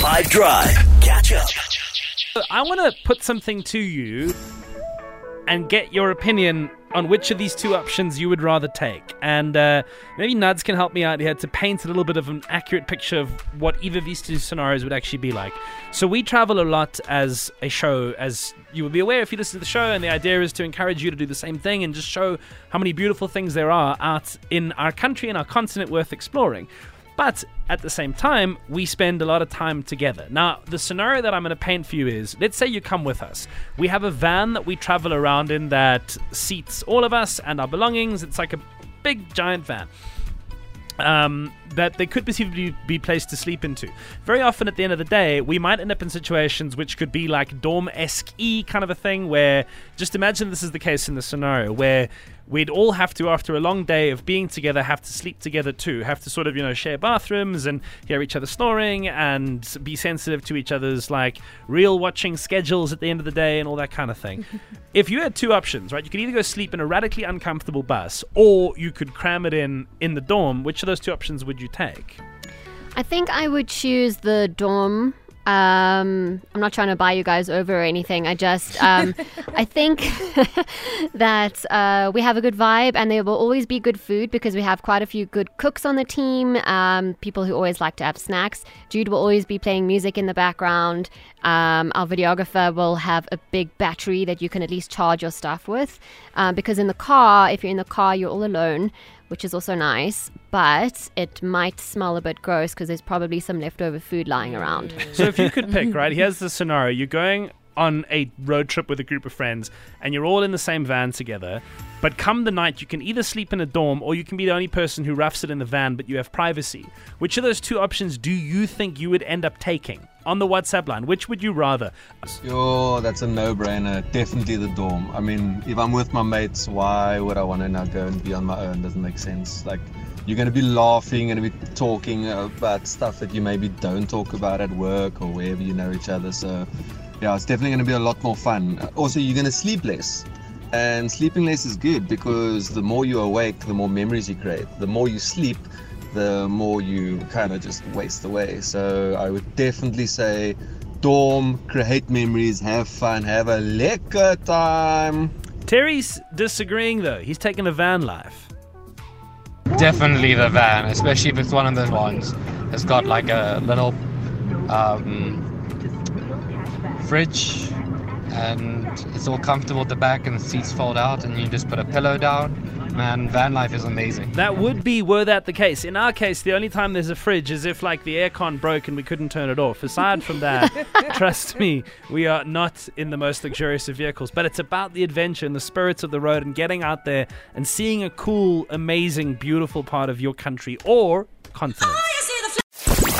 5 Drive. Catch up. I want to put something to you and get your opinion on which of these two options you would rather take. And uh, maybe Nuds can help me out here to paint a little bit of an accurate picture of what either of these two scenarios would actually be like. So we travel a lot as a show, as you will be aware if you listen to the show, and the idea is to encourage you to do the same thing and just show how many beautiful things there are out in our country and our continent worth exploring. But at the same time, we spend a lot of time together. Now, the scenario that I'm going to paint for you is let's say you come with us. We have a van that we travel around in that seats all of us and our belongings. It's like a big, giant van. Um, that they could perceivably be placed to sleep into. Very often, at the end of the day, we might end up in situations which could be like dorm esque kind of a thing, where just imagine this is the case in the scenario where we'd all have to, after a long day of being together, have to sleep together too, have to sort of, you know, share bathrooms and hear each other snoring and be sensitive to each other's like real watching schedules at the end of the day and all that kind of thing. if you had two options, right, you could either go sleep in a radically uncomfortable bus or you could cram it in in the dorm. Which of those two options would you take? I think I would choose the dorm. Um, I'm not trying to buy you guys over or anything. I just, um, I think that uh, we have a good vibe and there will always be good food because we have quite a few good cooks on the team, um, people who always like to have snacks. Jude will always be playing music in the background. Um, our videographer will have a big battery that you can at least charge your stuff with. Um, because in the car, if you're in the car, you're all alone which is also nice, but it might smell a bit gross because there's probably some leftover food lying around. So if you could pick, right, here's the scenario. You're going on a road trip with a group of friends and you're all in the same van together. But come the night, you can either sleep in a dorm or you can be the only person who roughs it in the van, but you have privacy. Which of those two options do you think you would end up taking? On the WhatsApp line, which would you rather? Yo, that's a no-brainer. Definitely the dorm. I mean, if I'm with my mates, why would I want to now go and be on my own? Doesn't make sense. Like, you're going to be laughing and be talking about stuff that you maybe don't talk about at work or wherever you know each other. So, yeah, it's definitely going to be a lot more fun. Also, you're going to sleep less. And sleeping less is good because the more you're awake, the more memories you create. The more you sleep, the more you kind of just waste away. So I would definitely say dorm, create memories, have fun, have a lekker time. Terry's disagreeing though. He's taking a van life. Definitely the van, especially if it's one of those ones that's got like a little um, fridge and it's all comfortable at the back and the seats fold out and you just put a pillow down. Man, van life is amazing. That would be were that the case. In our case, the only time there's a fridge is if like the aircon broke and we couldn't turn it off. Aside from that, trust me, we are not in the most luxurious of vehicles. But it's about the adventure and the spirits of the road and getting out there and seeing a cool, amazing, beautiful part of your country or continent.